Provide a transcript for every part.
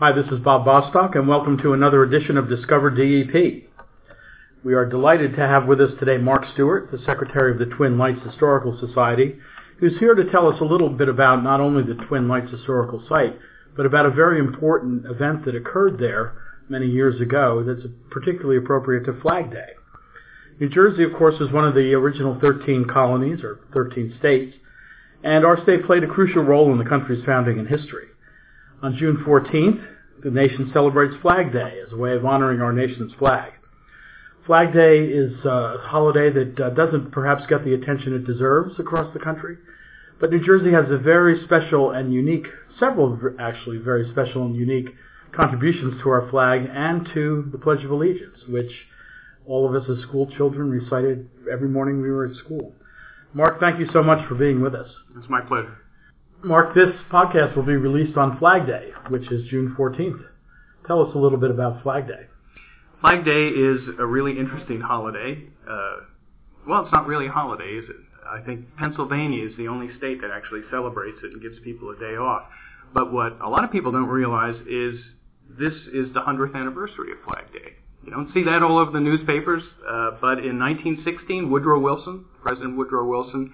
Hi, this is Bob Bostock, and welcome to another edition of Discover DEP. We are delighted to have with us today Mark Stewart, the Secretary of the Twin Lights Historical Society, who's here to tell us a little bit about not only the Twin Lights Historical Site, but about a very important event that occurred there many years ago that's particularly appropriate to Flag Day. New Jersey, of course, is one of the original 13 colonies, or 13 states, and our state played a crucial role in the country's founding and history. On June 14th, the nation celebrates Flag Day as a way of honoring our nation's flag. Flag Day is a holiday that uh, doesn't perhaps get the attention it deserves across the country, but New Jersey has a very special and unique, several actually very special and unique contributions to our flag and to the Pledge of Allegiance, which all of us as school children recited every morning we were at school. Mark, thank you so much for being with us. It's my pleasure. Mark, this podcast will be released on Flag Day, which is June 14th. Tell us a little bit about Flag Day. Flag Day is a really interesting holiday. Uh, well, it's not really a holiday, is it? I think Pennsylvania is the only state that actually celebrates it and gives people a day off. But what a lot of people don't realize is this is the 100th anniversary of Flag Day. You don't see that all over the newspapers, uh, but in 1916, Woodrow Wilson, President Woodrow Wilson,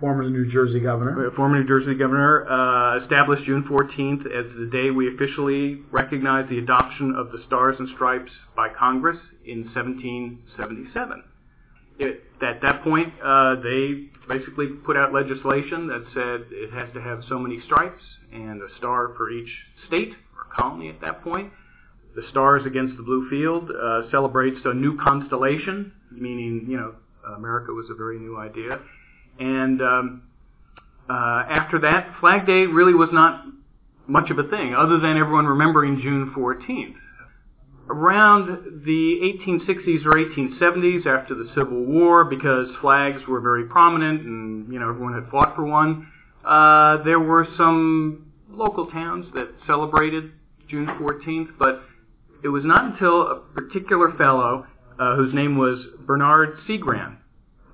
former New Jersey governor, uh, former New Jersey governor, uh, established June 14th as the day we officially recognize the adoption of the Stars and Stripes by Congress in 1777. It, at that point, uh, they basically put out legislation that said it has to have so many stripes and a star for each state or colony at that point. The stars against the blue field uh, celebrates a new constellation, meaning you know America was a very new idea. And um, uh, after that, Flag Day really was not much of a thing, other than everyone remembering June 14th. Around the 1860s or 1870s, after the Civil War, because flags were very prominent and you know everyone had fought for one, uh, there were some local towns that celebrated June 14th, but it was not until a particular fellow uh, whose name was Bernard Cigrand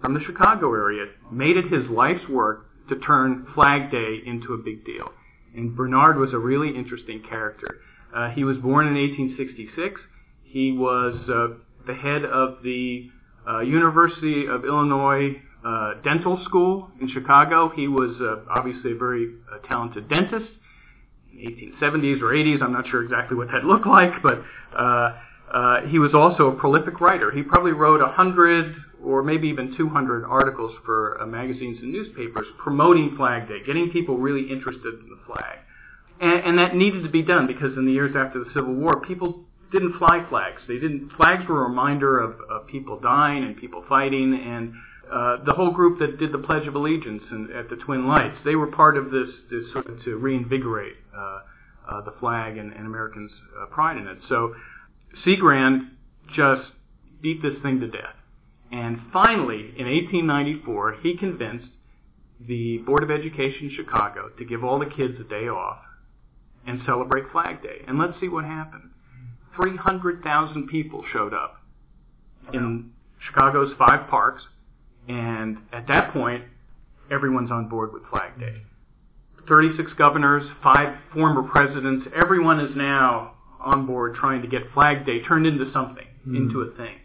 from the Chicago area made it his life's work to turn Flag Day into a big deal. And Bernard was a really interesting character. Uh, he was born in 1866. He was uh, the head of the uh, University of Illinois uh, Dental School in Chicago. He was uh, obviously a very uh, talented dentist. 1870s or 80s. I'm not sure exactly what that looked like, but he was also a prolific writer. He probably wrote a hundred or maybe even 200 articles for uh, magazines and newspapers promoting Flag Day, getting people really interested in the flag. And, and that needed to be done because in the years after the Civil War, people didn't fly flags. They didn't. Flags were a reminder of, of people dying and people fighting, and uh, the whole group that did the Pledge of Allegiance and, at the Twin Lights, they were part of this, this sort of to reinvigorate uh, uh, the flag and, and Americans' uh, pride in it. So Cigrand just beat this thing to death. And finally, in 1894, he convinced the Board of Education in Chicago to give all the kids a day off and celebrate Flag Day. And let's see what happened. 300,000 people showed up in Chicago's five parks and at that point, everyone's on board with Flag Day. 36 governors, five former presidents, everyone is now on board trying to get Flag Day turned into something, mm. into a thing.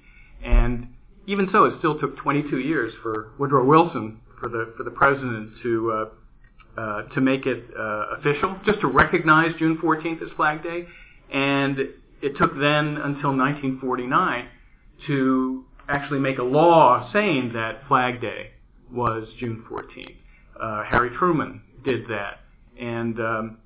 And even so, it still took 22 years for Woodrow Wilson, for the for the president to uh, uh, to make it uh, official, just to recognize June 14th as Flag Day. And it took then until 1949 to actually make a law saying that Flag Day was June 14th. Uh, Harry Truman did that. And um,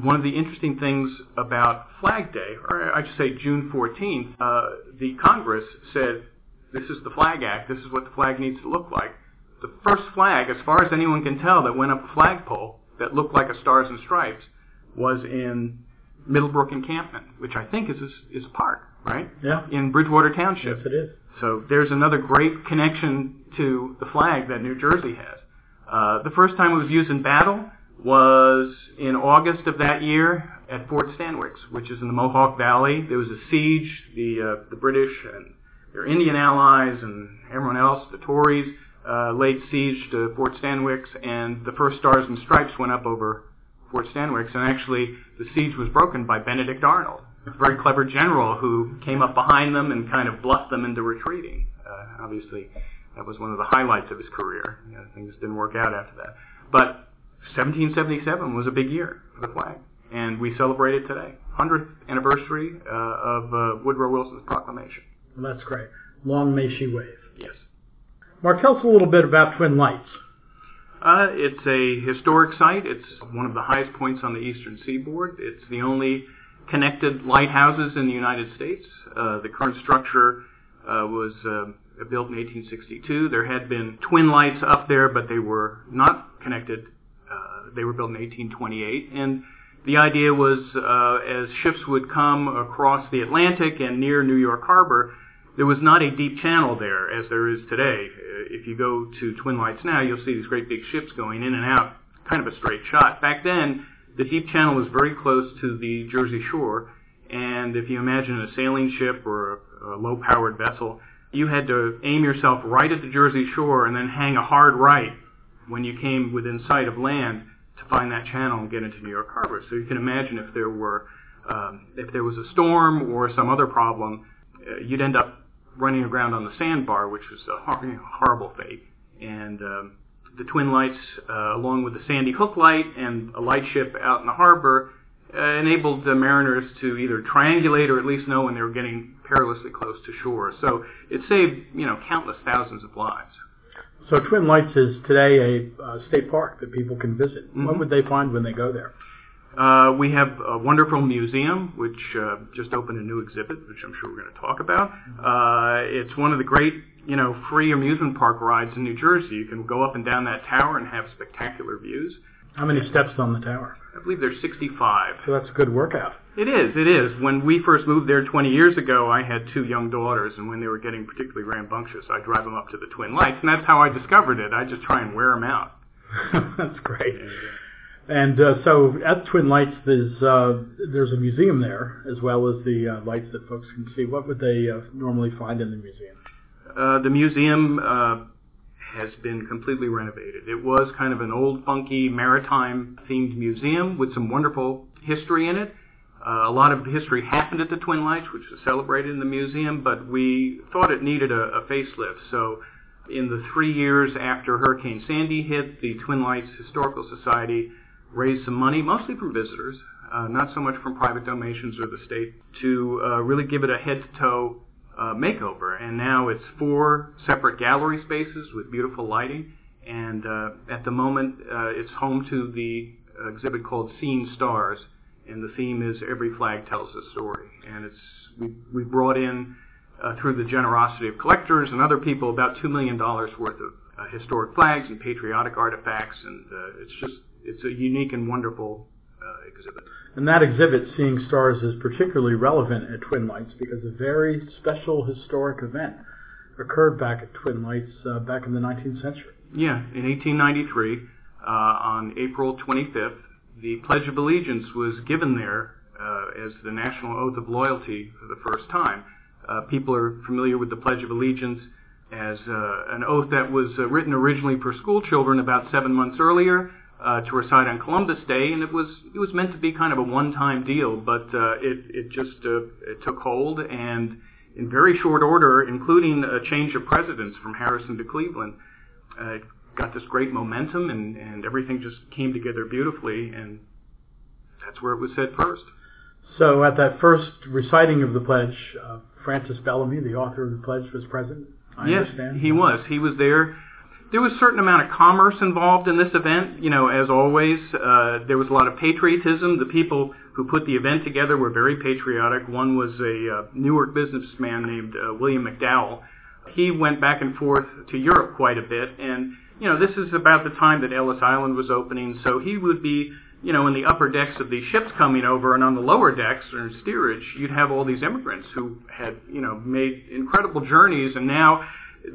one of the interesting things about Flag Day, or I should say June 14th, uh, the Congress said, this is the Flag Act, this is what the flag needs to look like. the first flag, as far as anyone can tell, that went up a flagpole that looked like a Stars and Stripes was in Middlebrook Encampment, which I think is a, is a park, right? Yeah. In Bridgewater Township. Yes, it is. So there's another great connection to the flag that New Jersey has. Uh, the first time it was used in battle was in August of that year at Fort Stanwix, which is in the Mohawk Valley. There was a siege. The uh, the British and their Indian allies and everyone else, the Tories, uh, laid siege to Fort Stanwix, and the first Stars and Stripes went up over Fort Stanwix, and actually the siege was broken by Benedict Arnold, a very clever general who came up behind them and kind of bluffed them into retreating. Uh, obviously, that was one of the highlights of his career. You know, things didn't work out after that. But 1777 was a big year for the flag, and we celebrate it today. 100th anniversary uh, of uh, Woodrow Wilson's proclamation. Well, that's great. Long may she wave. Yes. Mark, tell us a little bit about Twin Lights. Uh, it's a historic site. It's one of the highest points on the eastern seaboard. It's the only connected lighthouses in the United States. Uh, the current structure uh, was uh, built in 1862. There had been twin lights up there, but they were not connected. Uh, they were built in 1828, and the idea was uh, as ships would come across the Atlantic and near New York Harbor, there was not a deep channel there as there is today. Uh, if you go to Twin Lights now, you'll see these great big ships going in and out, kind of a straight shot. Back then, the deep channel was very close to the Jersey shore, and if you imagine a sailing ship or a, a low-powered vessel, you had to aim yourself right at the Jersey shore and then hang a hard right when you came within sight of land find that channel and get into New York Harbor. So you can imagine if there were um, if there was a storm or some other problem, uh, you'd end up running aground on the sandbar, which was a hor- horrible fate. And um, the Twin Lights, uh, along with the Sandy Hook Light and a lightship out in the harbor, uh, enabled the mariners to either triangulate or at least know when they were getting perilously close to shore. So it saved, you know, countless thousands of lives. So Twin Lights is today a uh, state park that people can visit. Mm-hmm. What would they find when they go there? Uh, we have a wonderful museum, which uh, just opened a new exhibit, which I'm sure we're going to talk about. Uh, it's one of the great, you know, free amusement park rides in New Jersey. You can go up and down that tower and have spectacular views. How many steps on the tower? I believe they're 65. So that's a good workout. It is, it is. When we first moved there 20 years ago, I had two young daughters, and when they were getting particularly rambunctious, I'd drive them up to the Twin Lights, and that's how I discovered it. I just try and wear them out. that's great. And uh, so at Twin Lights, there's uh, there's a museum there as well as the uh, lights that folks can see. What would they uh, normally find in the museum? Uh, the museum uh, has been completely renovated. It was kind of an old, funky, maritime themed museum with some wonderful history in it. Uh, a lot of history happened at the Twin Lights, which was celebrated in the museum, but we thought it needed a, a facelift. So, in the three years after Hurricane Sandy hit, the Twin Lights Historical Society raised some money, mostly from visitors, uh, not so much from private donations or the state, to uh, really give it a head-to-toe uh, makeover. And now it's four separate gallery spaces with beautiful lighting. And uh, at the moment, uh, it's home to the exhibit called Seeing Stars, and the theme is Every Flag Tells a Story. And it's we we brought in uh, through the generosity of collectors and other people about two million dollars worth of uh, historic flags and patriotic artifacts, and uh, it's just it's a unique and wonderful uh, exhibit. And that exhibit, Seeing Stars, is particularly relevant at Twin Lights because a very special historic event occurred back at Twin Lights uh, back in the 19th century. Yeah, in 1893, uh, on April 25th, the Pledge of Allegiance was given there uh, as the national oath of loyalty for the first time. Uh, people are familiar with the Pledge of Allegiance as uh, an oath that was uh, written originally for school children about seven months earlier uh, to recite on Columbus Day, and it was it was meant to be kind of a one-time deal, but uh, it it just uh, it took hold, and in very short order, including a change of presidents from Harrison to Cleveland, uh, it got this great momentum, and and everything just came together beautifully, and that's where it was said first. So at that first reciting of the pledge, uh, Francis Bellamy, the author of the pledge, was present. I yes, understand. he was. He was there. There was a certain amount of commerce involved in this event. You know, as always, uh, there was a lot of patriotism. The people who put the event together were very patriotic. One was a uh, Newark businessman named uh, William McDowell. He went back and forth to Europe quite a bit, and you know, this is about the time that Ellis Island was opening, so he would be, you know, in the upper decks of these ships coming over, and on the lower decks or steerage, you'd have all these immigrants who had, you know, made incredible journeys, and now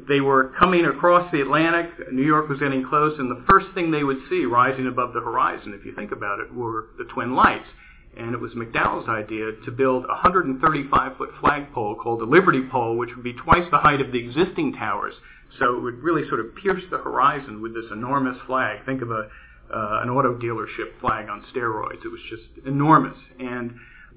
they were coming across the Atlantic. New York was getting close, and the first thing they would see rising above the horizon, if you think about it, were the Twin Lights. And it was McDowell's idea to build a 135 foot flagpole called the Liberty Pole, which would be twice the height of the existing towers. So it would really sort of pierce the horizon with this enormous flag. Think of a uh, an auto dealership flag on steroids. It was just enormous. And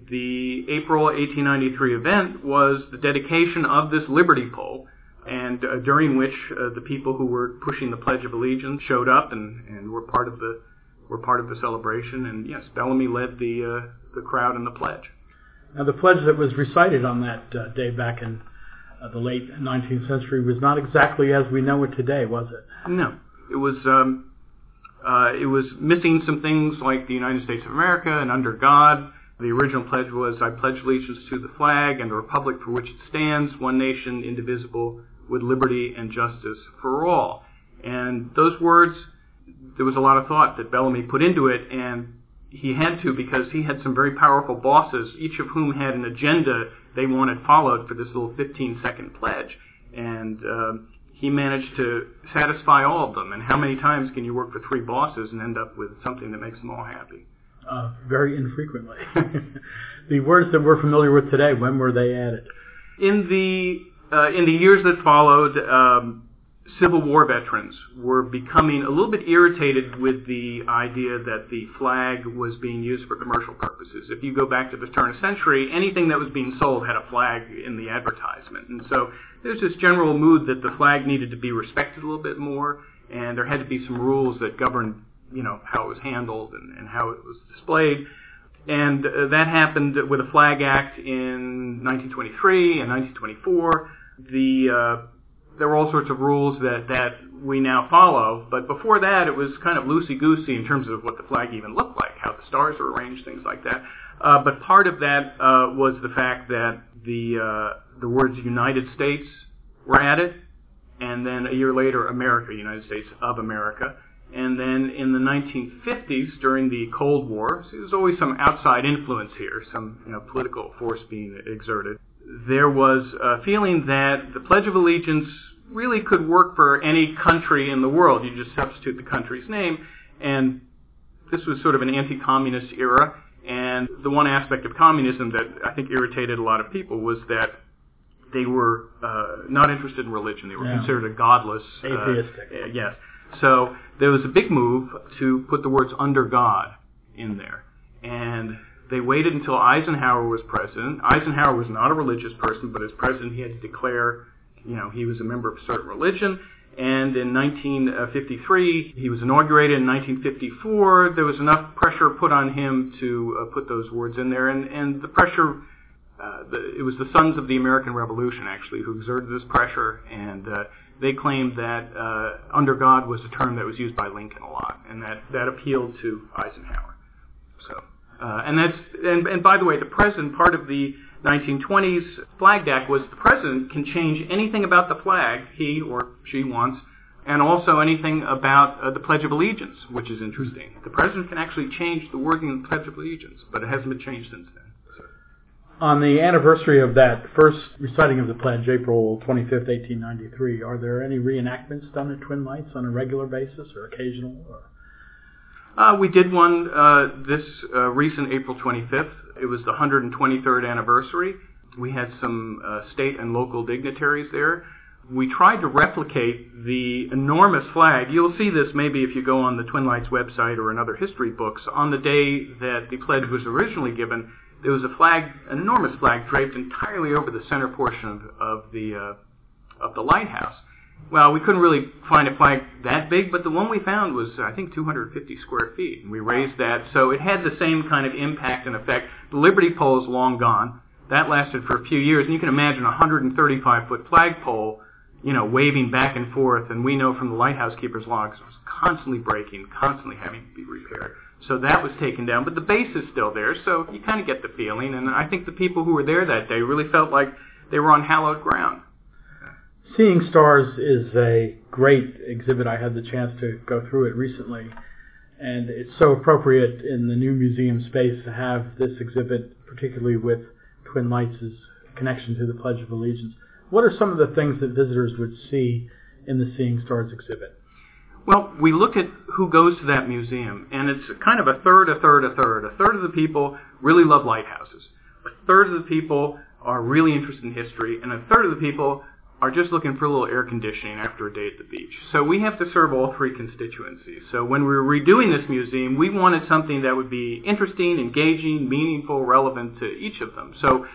the April 1893 event was the dedication of this Liberty Pole and uh, during which uh, the people who were pushing the Pledge of Allegiance showed up and, and were part of the were part of the celebration. And yes, Bellamy led the uh, the crowd in the pledge. Now, the pledge that was recited on that uh, day back in uh, the late 19th century was not exactly as we know it today, was it? No, it was. Um, uh, it was missing some things like the United States of America and under God. The original pledge was, I pledge allegiance to the flag and the republic for which it stands, one nation, indivisible, with liberty and justice for all. And those words, there was a lot of thought that Bellamy put into it, and he had to because he had some very powerful bosses, each of whom had an agenda they wanted followed for this little 15 second pledge. And uh, he managed to satisfy all of them. And how many times can you work for three bosses and end up with something that makes them all happy? Uh, very infrequently. the words that we're familiar with today, when were they added? In the uh, in the years that followed, um, Civil War veterans were becoming a little bit irritated with the idea that the flag was being used for commercial purposes. If you go back to the turn of the century, anything that was being sold had a flag in the advertisement. And so there's this general mood that the flag needed to be respected a little bit more, and there had to be some rules that governed, you know, how it was handled and, and how it was displayed. And uh, that happened with a Flag Act in 1923 and 1924. The uh, there were all sorts of rules that that we now follow, but before that it was kind of loosey goosey in terms of what the flag even looked like, how the stars were arranged, things like that. Uh, but part of that uh, was the fact that the uh, the words United States were added, and then a year later America, United States of America. And then in the 1950s, during the Cold War, so there's always some outside influence here, some you know, political force being exerted there was a feeling that the Pledge of Allegiance really could work for any country in the world. You just substitute the country's name, and this was sort of an anti-communist era. And the one aspect of communism that I think irritated a lot of people was that they were uh, not interested in religion. They were Yeah. considered a godless. uh, Atheistic. uh, yes. So there was a big move to put the words under God in there. And they waited until Eisenhower was president. Eisenhower was not a religious person, but as president, he had to declare, you know, he was a member of a certain religion. And in 1953, he was inaugurated. In 1954, there was enough pressure put on him to uh, put those words in there. And, and the pressure, uh, the, it was the Sons of the American Revolution, actually, who exerted this pressure. And uh, they claimed that uh, under God was a term that was used by Lincoln a lot. And that, that appealed to Eisenhower. So. Uh, and that's and, and by the way, the president part of the 1920s Flag Act was the president can change anything about the flag he or she wants, and also anything about uh, the Pledge of Allegiance, which is interesting. The president can actually change the wording of the Pledge of Allegiance, but it hasn't been changed since then. On the anniversary of that first reciting of the pledge, April 25th, 1893, are there any reenactments done at Twin Lights on a regular basis or occasional? Or? Uh, we did one uh, this uh, recent April 25th. It was the 123rd anniversary. We had some uh, state and local dignitaries there. We tried to replicate the enormous flag. You'll see this maybe if you go on the Twin Lights website or in other history books. On the day that the pledge was originally given, there was a flag, an enormous flag, draped entirely over the center portion of, of the uh, of the lighthouse. Well, we couldn't really find a flag that big, but the one we found was, I think, 250 square feet. And we raised that, so it had the same kind of impact and effect. The Liberty pole is long gone. That lasted for a few years, and you can imagine a 135-foot flagpole, you know, waving back and forth. And we know from the lighthouse keeper's logs it was constantly breaking, constantly having to be repaired. So that was taken down, but the base is still there, so you kind of get the feeling. And I think the people who were there that day really felt like they were on hallowed ground. Seeing stars is a great exhibit. I had the chance to go through it recently, and it's so appropriate in the new museum space to have this exhibit, particularly with Twin Lights' connection to the Pledge of Allegiance. What are some of the things that visitors would see in the Seeing Stars exhibit? Well, we look at who goes to that museum, and it's kind of a third, a third, a third. A third of the people really love lighthouses. A third of the people are really interested in history, and a third of the people are just looking for a little air conditioning after a day at the beach. So we have to serve all three constituencies. So when we were redoing this museum, we wanted something that would be interesting, engaging, meaningful, relevant to each of them. So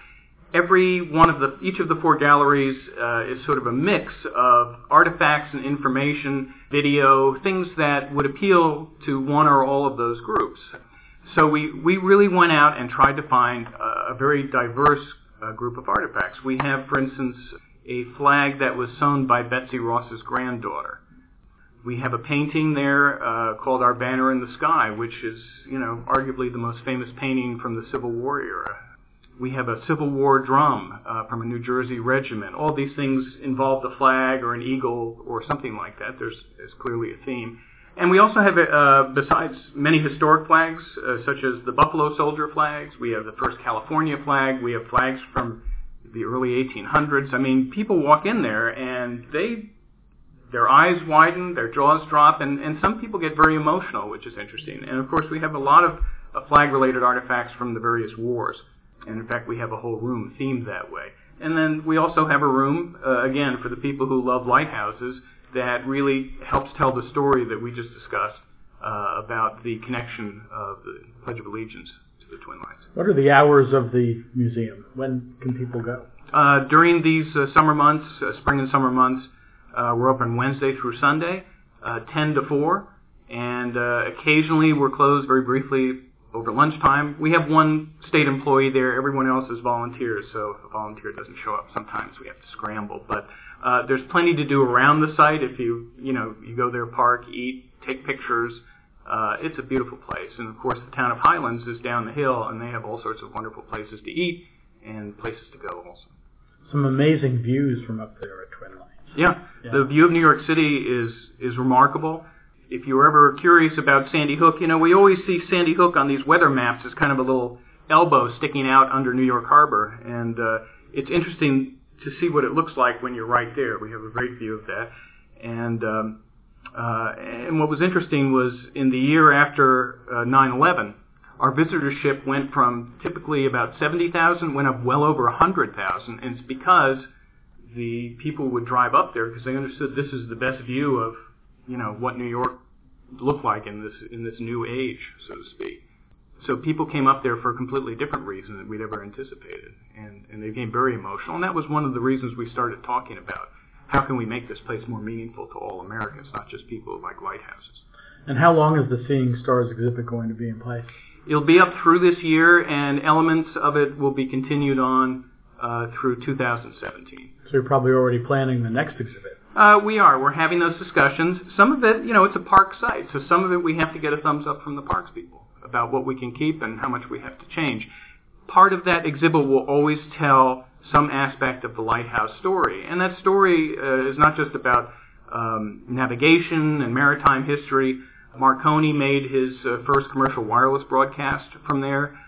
every one of the each of the four galleries uh, is sort of a mix of artifacts and information, video, things that would appeal to one or all of those groups. So we, we really went out and tried to find a, a very diverse uh, group of artifacts. We have, for instance, a flag that was sewn by Betsy Ross's granddaughter. We have a painting there uh, called Our Banner in the Sky, which is, you know, arguably the most famous painting from the Civil War era. We have a Civil War drum uh, from a New Jersey regiment. All these things involve the flag or an eagle or something like that. There's, there's clearly a theme. And we also have, uh, besides many historic flags, uh, such as the Buffalo Soldier flags, we have the first California flag, we have flags from the early 1800s. I mean, people walk in there and they, their eyes widen, their jaws drop, and, and some people get very emotional, which is interesting. And of course, we have a lot of uh, flag-related artifacts from the various wars. And in fact, we have a whole room themed that way. And then we also have a room, uh, again, for the people who love lighthouses that really helps tell the story that we just discussed uh, about the connection of the Pledge of Allegiance to the Twin Lights. What are the hours of the museum? When can people go? Uh, during these uh, summer months, uh, spring and summer months, uh, we're open Wednesday through Sunday, uh, 10 to 4, and occasionally we're closed very briefly over lunchtime. We have one state employee there. Everyone else is volunteers, so if a volunteer doesn't show up, sometimes we have to scramble. But uh, there's plenty to do around the site. If you you know you go there, park, eat, take pictures. Uh, it's a beautiful place, and of course the town of Highlands is down the hill, and they have all sorts of wonderful places to eat and places to go also. Some amazing views from up there at Twin Lights. Yeah, yeah. the view of New York City is is remarkable if you're ever curious about Sandy Hook, you know, we always see Sandy Hook on these weather maps as kind of a little elbow sticking out under New York Harbor. And uh, it's interesting to see what it looks like when you're right there. We have a great view of that. And um, uh, and what was interesting was in the year after uh, 9/11, our visitorship went from typically about 70,000, went up well over 100,000, and it's because the people would drive up there because they understood this is the best view of you know what New York looked like in this in this new age, so to speak. So people came up there for a completely different reason than we'd ever anticipated, and and they became very emotional. And that was one of the reasons we started talking about how can we make this place more meaningful to all Americans, not just people who like lighthouses. And how long is the Seeing Stars exhibit going to be in place? It'll be up through this year, and elements of it will be continued on uh, through 2017. So you're probably already planning the next exhibit. Uh, we are. We're having those discussions. Some of it, you know, it's a park site, so some of it we have to get a thumbs up from the parks people about what we can keep and how much we have to change. Part of that exhibit will always tell some aspect of the lighthouse story, and that story uh, is not just about um, navigation and maritime history. Marconi made his uh, first commercial wireless broadcast from there.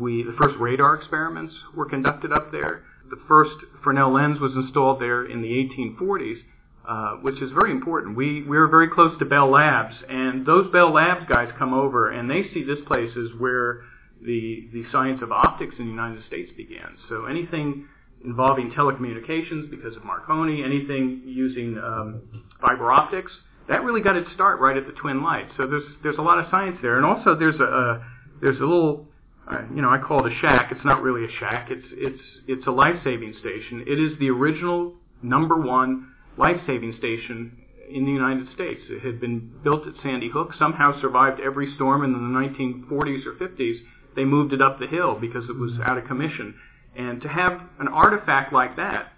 We, the first radar experiments were conducted up there. The first Fresnel lens was installed there in the 1840s uh, which is very important. We we're very close to Bell Labs, and those Bell Labs guys come over and they see this place as where the the science of optics in the United States began. So anything involving telecommunications because of Marconi, anything using um, fiber optics, that really got its start right at the Twin Lights. So there's there's a lot of science there, and also there's a, a there's a little uh, you know I call it a shack. It's not really a shack. It's it's it's a life saving station. It is the original number one life-saving station in the United States. It had been built at Sandy Hook, somehow survived every storm in the 1940s or 50s. They moved it up the hill because it was out of commission. And to have an artifact like that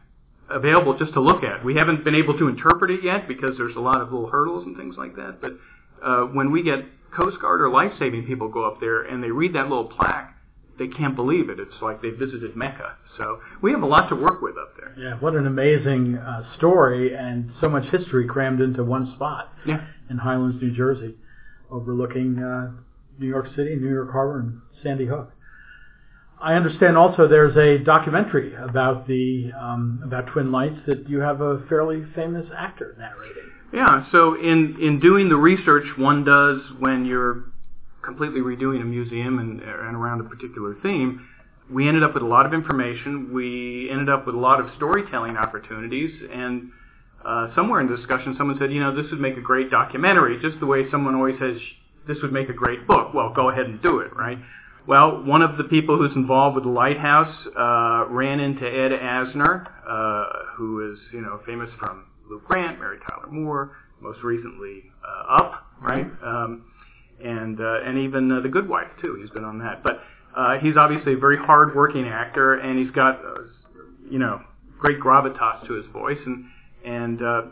available just to look at, we haven't been able to interpret it yet because there's a lot of little hurdles and things like that. But uh, when we get Coast Guard or life-saving people go up there and they read that little plaque, they can't believe it. It's like they visited Mecca. So we have a lot to work with up there. Yeah, what an amazing uh, story and so much history crammed into one spot. Yeah. In Highlands, New Jersey, overlooking uh, New York City, New York Harbor, and Sandy Hook. I understand also there's a documentary about the um, about Twin Lights that you have a fairly famous actor narrating. Yeah, so in in doing the research one does when you're completely redoing a museum and, and around a particular theme, we ended up with a lot of information. We ended up with a lot of storytelling opportunities, and uh, somewhere in the discussion, someone said, you know, this would make a great documentary, just the way someone always says this would make a great book. Well, go ahead and do it, right? Well, one of the people who's involved with the lighthouse uh, ran into Ed Asner, uh, who is, you know, famous from Lou Grant, Mary Tyler Moore, most recently uh, Up, right? Um, and uh, and even uh, The Good Wife too. He's been on that, but uh, he's obviously a very hard-working actor, and he's got, uh, you know, great gravitas to his voice, and and uh,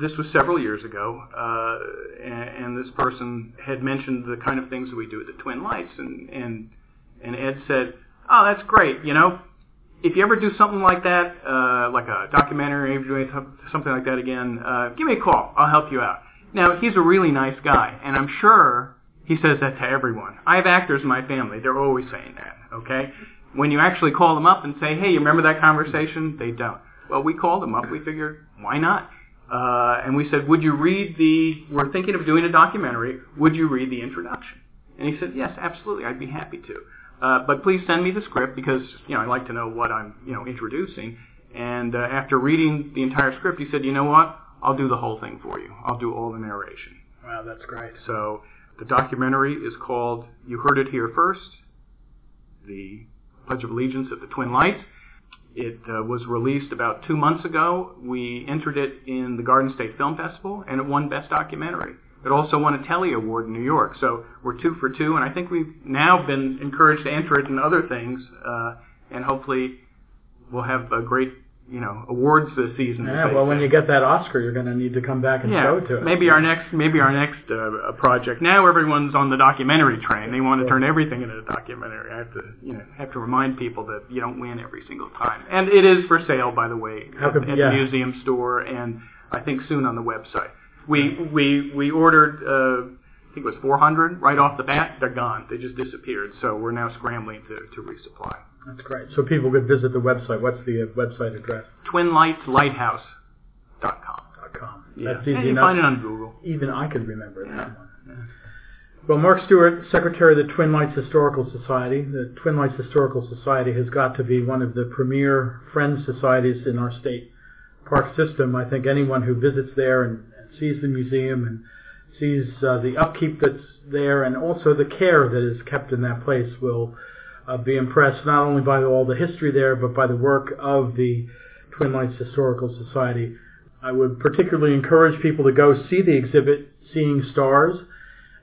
this was several years ago, uh, and, and this person had mentioned the kind of things that we do at the Twin Lights, and and and Ed said, "Oh, that's great. You know, if you ever do something like that, uh, like a documentary, something like that again, uh, give me a call. I'll help you out." Now, he's a really nice guy, and I'm sure he says that to everyone. I have actors in my family. They're always saying that, okay? When you actually call them up and say, hey, you remember that conversation? They don't. Well, we called them up. We figured, why not? Uh, and we said, would you read the, we're thinking of doing a documentary. Would you read the introduction? And he said, yes, absolutely. I'd be happy to. Uh, but please send me the script because, you know, I'd like to know what I'm, you know, introducing. And uh, after reading the entire script, he said, you know what? I'll do the whole thing for you. I'll do all the narration. Wow, that's great. So the documentary is called You Heard It Here First, The Pledge of Allegiance at the Twin Lights. It uh, was released about two months ago. We entered it in the Garden State Film Festival, and it won Best Documentary. It also won a Telly Award in New York. So we're two for two, and I think we've now been encouraged to enter it in other things, uh, and hopefully we'll have a great you know awards this season. Yeah, well, when you get that Oscar, you're going to need to come back and yeah, show it to us. Maybe our next, maybe our next uh, project. Now everyone's on the documentary train. They want to turn everything into a documentary. I have to, you know, have to remind people that you don't win every single time. And it is for sale, by the way, How at, at yeah. the museum store, and I think soon on the website. We we we ordered. Uh, I think it was 400 right off the bat. They're gone. They just disappeared. So we're now scrambling to, to resupply. That's great. So people could visit the website. What's the uh, website address? TwinLightsLighthouse.com. Dot .com. Yeah. That's easy and you enough. find it on Google. Even I could remember that one. Well, Mark Stewart, Secretary of the Twin Lights Historical Society. The Twin Lights Historical Society has got to be one of the premier friend societies in our state park system. I think anyone who visits there and, and sees the museum and sees uh, the upkeep that's there and also the care that is kept in that place will uh, be impressed not only by all the history there but by the work of the Twin Lights Historical Society. I would particularly encourage people to go see the exhibit, Seeing Stars.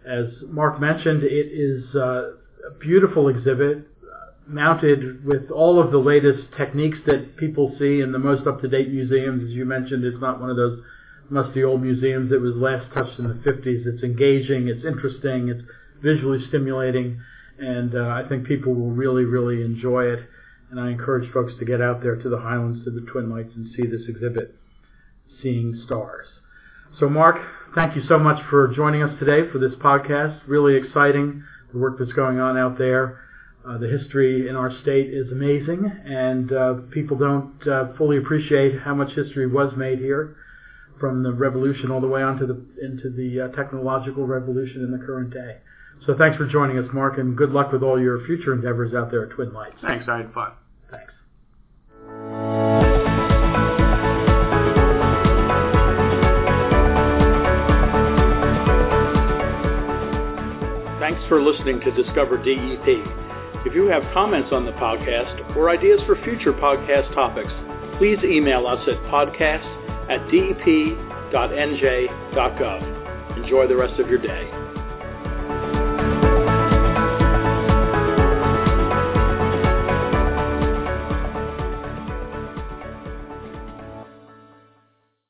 As Mark mentioned, it is uh, a beautiful exhibit, uh, mounted with all of the latest techniques that people see in the most up-to-date museums. As you mentioned, it's not one of those musty old museums that was last touched in the 50s. It's engaging, it's interesting, it's visually stimulating, and uh, I think people will really, really enjoy it. And I encourage folks to get out there to the Highlands, to the Twin Lights, and see this exhibit, Seeing Stars. So, Mark, thank you so much for joining us today for this podcast. Really exciting, the work that's going on out there. Uh, the history in our state is amazing, and uh, people don't uh, fully appreciate how much history was made here, from the revolution all the way on to the into the uh, technological revolution in the current day. So, thanks for joining us, Mark, and good luck with all your future endeavors out there at Twin Lights. Thanks. I had fun. Thanks. Thanks for listening to Discover DEP. If you have comments on the podcast or ideas for future podcast topics, please email us at podcast at dep.nj.gov. Enjoy the rest of your day.